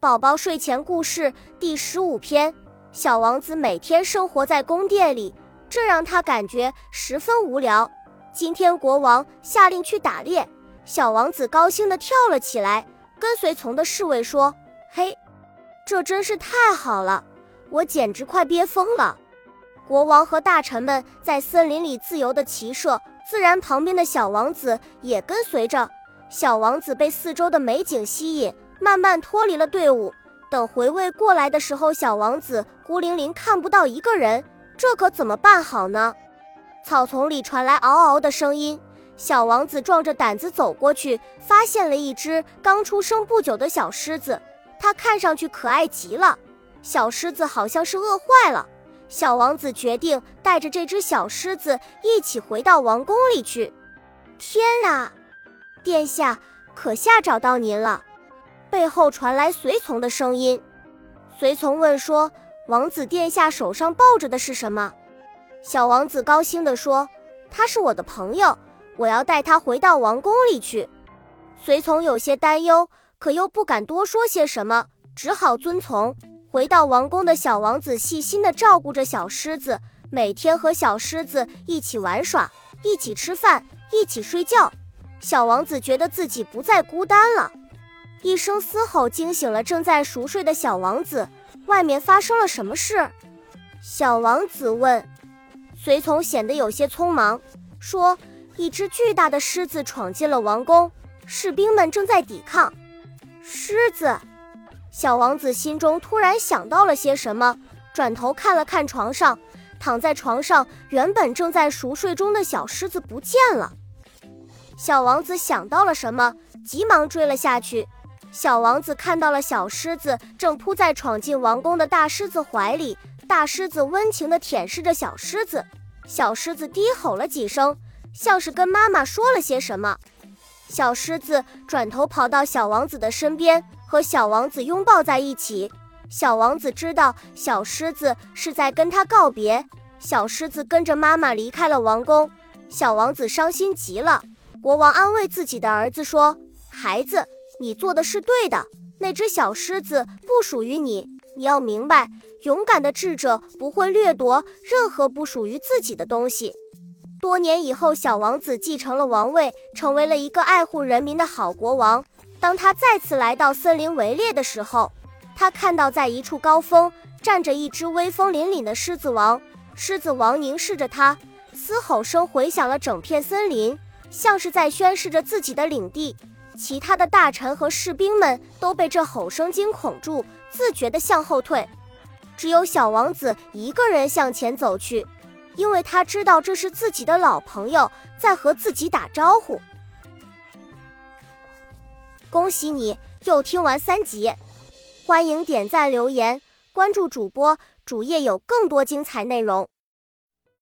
宝宝睡前故事第十五篇：小王子每天生活在宫殿里，这让他感觉十分无聊。今天国王下令去打猎，小王子高兴地跳了起来，跟随从的侍卫说：“嘿，这真是太好了，我简直快憋疯了！”国王和大臣们在森林里自由地骑射，自然旁边的小王子也跟随着。小王子被四周的美景吸引。慢慢脱离了队伍，等回味过来的时候，小王子孤零零看不到一个人，这可怎么办好呢？草丛里传来嗷嗷的声音，小王子壮着胆子走过去，发现了一只刚出生不久的小狮子，它看上去可爱极了。小狮子好像是饿坏了，小王子决定带着这只小狮子一起回到王宫里去。天啊，殿下，可下找到您了。背后传来随从的声音，随从问说：“王子殿下手上抱着的是什么？”小王子高兴地说：“他是我的朋友，我要带他回到王宫里去。”随从有些担忧，可又不敢多说些什么，只好遵从。回到王宫的小王子细心地照顾着小狮子，每天和小狮子一起玩耍，一起吃饭，一起睡觉。小王子觉得自己不再孤单了。一声嘶吼惊醒了正在熟睡的小王子。外面发生了什么事？小王子问。随从显得有些匆忙，说：“一只巨大的狮子闯进了王宫，士兵们正在抵抗。”狮子。小王子心中突然想到了些什么，转头看了看床上，躺在床上原本正在熟睡中的小狮子不见了。小王子想到了什么，急忙追了下去。小王子看到了小狮子正扑在闯进王宫的大狮子怀里，大狮子温情地舔舐着小狮子，小狮子低吼了几声，像是跟妈妈说了些什么。小狮子转头跑到小王子的身边，和小王子拥抱在一起。小王子知道小狮子是在跟他告别，小狮子跟着妈妈离开了王宫。小王子伤心极了。国王安慰自己的儿子说：“孩子。”你做的是对的，那只小狮子不属于你。你要明白，勇敢的智者不会掠夺任何不属于自己的东西。多年以后，小王子继承了王位，成为了一个爱护人民的好国王。当他再次来到森林围猎的时候，他看到在一处高峰站着一只威风凛凛的狮子王。狮子王凝视着他，嘶吼声回响了整片森林，像是在宣示着自己的领地。其他的大臣和士兵们都被这吼声惊恐住，自觉地向后退。只有小王子一个人向前走去，因为他知道这是自己的老朋友在和自己打招呼。恭喜你又听完三集，欢迎点赞、留言、关注主播，主页有更多精彩内容。